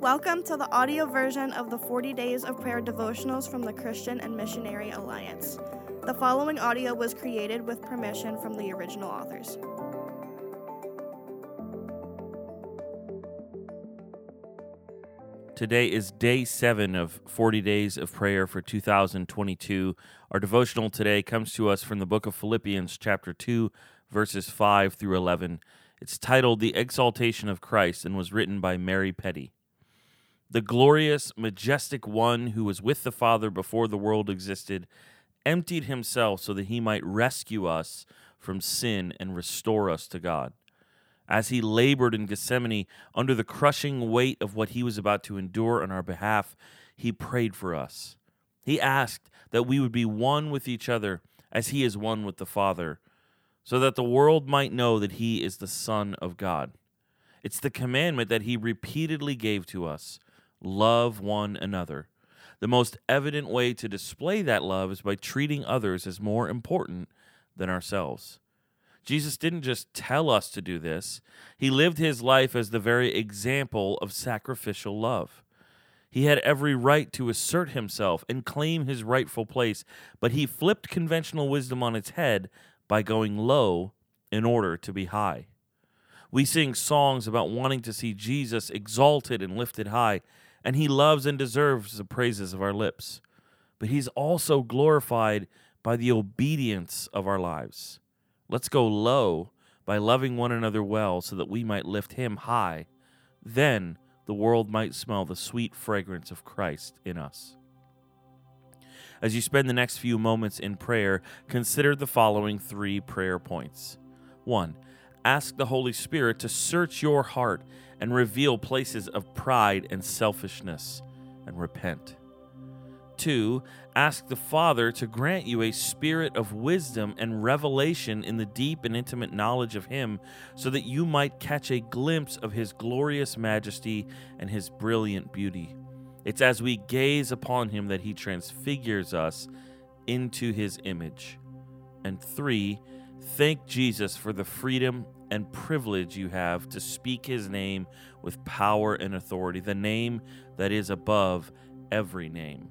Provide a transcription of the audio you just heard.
Welcome to the audio version of the 40 Days of Prayer devotionals from the Christian and Missionary Alliance. The following audio was created with permission from the original authors. Today is day seven of 40 days of prayer for 2022. Our devotional today comes to us from the book of Philippians, chapter 2, verses 5 through 11. It's titled The Exaltation of Christ and was written by Mary Petty. The glorious, majestic one who was with the Father before the world existed emptied himself so that he might rescue us from sin and restore us to God as he labored in Gethsemane under the crushing weight of what he was about to endure on our behalf, he prayed for us. He asked that we would be one with each other as he is one with the Father, so that the world might know that he is the Son of God. It's the commandment that he repeatedly gave to us love one another. The most evident way to display that love is by treating others as more important than ourselves. Jesus didn't just tell us to do this, he lived his life as the very example of sacrificial love. He had every right to assert himself and claim his rightful place, but he flipped conventional wisdom on its head by going low in order to be high. We sing songs about wanting to see Jesus exalted and lifted high, and he loves and deserves the praises of our lips. But he's also glorified by the obedience of our lives. Let's go low by loving one another well so that we might lift him high. Then the world might smell the sweet fragrance of Christ in us. As you spend the next few moments in prayer, consider the following three prayer points. 1. Ask the Holy Spirit to search your heart and reveal places of pride and selfishness, and repent. Two, ask the Father to grant you a spirit of wisdom and revelation in the deep and intimate knowledge of Him, so that you might catch a glimpse of His glorious majesty and His brilliant beauty. It's as we gaze upon Him that He transfigures us into His image. And three, thank Jesus for the freedom and privilege you have to speak His name with power and authority, the name that is above every name.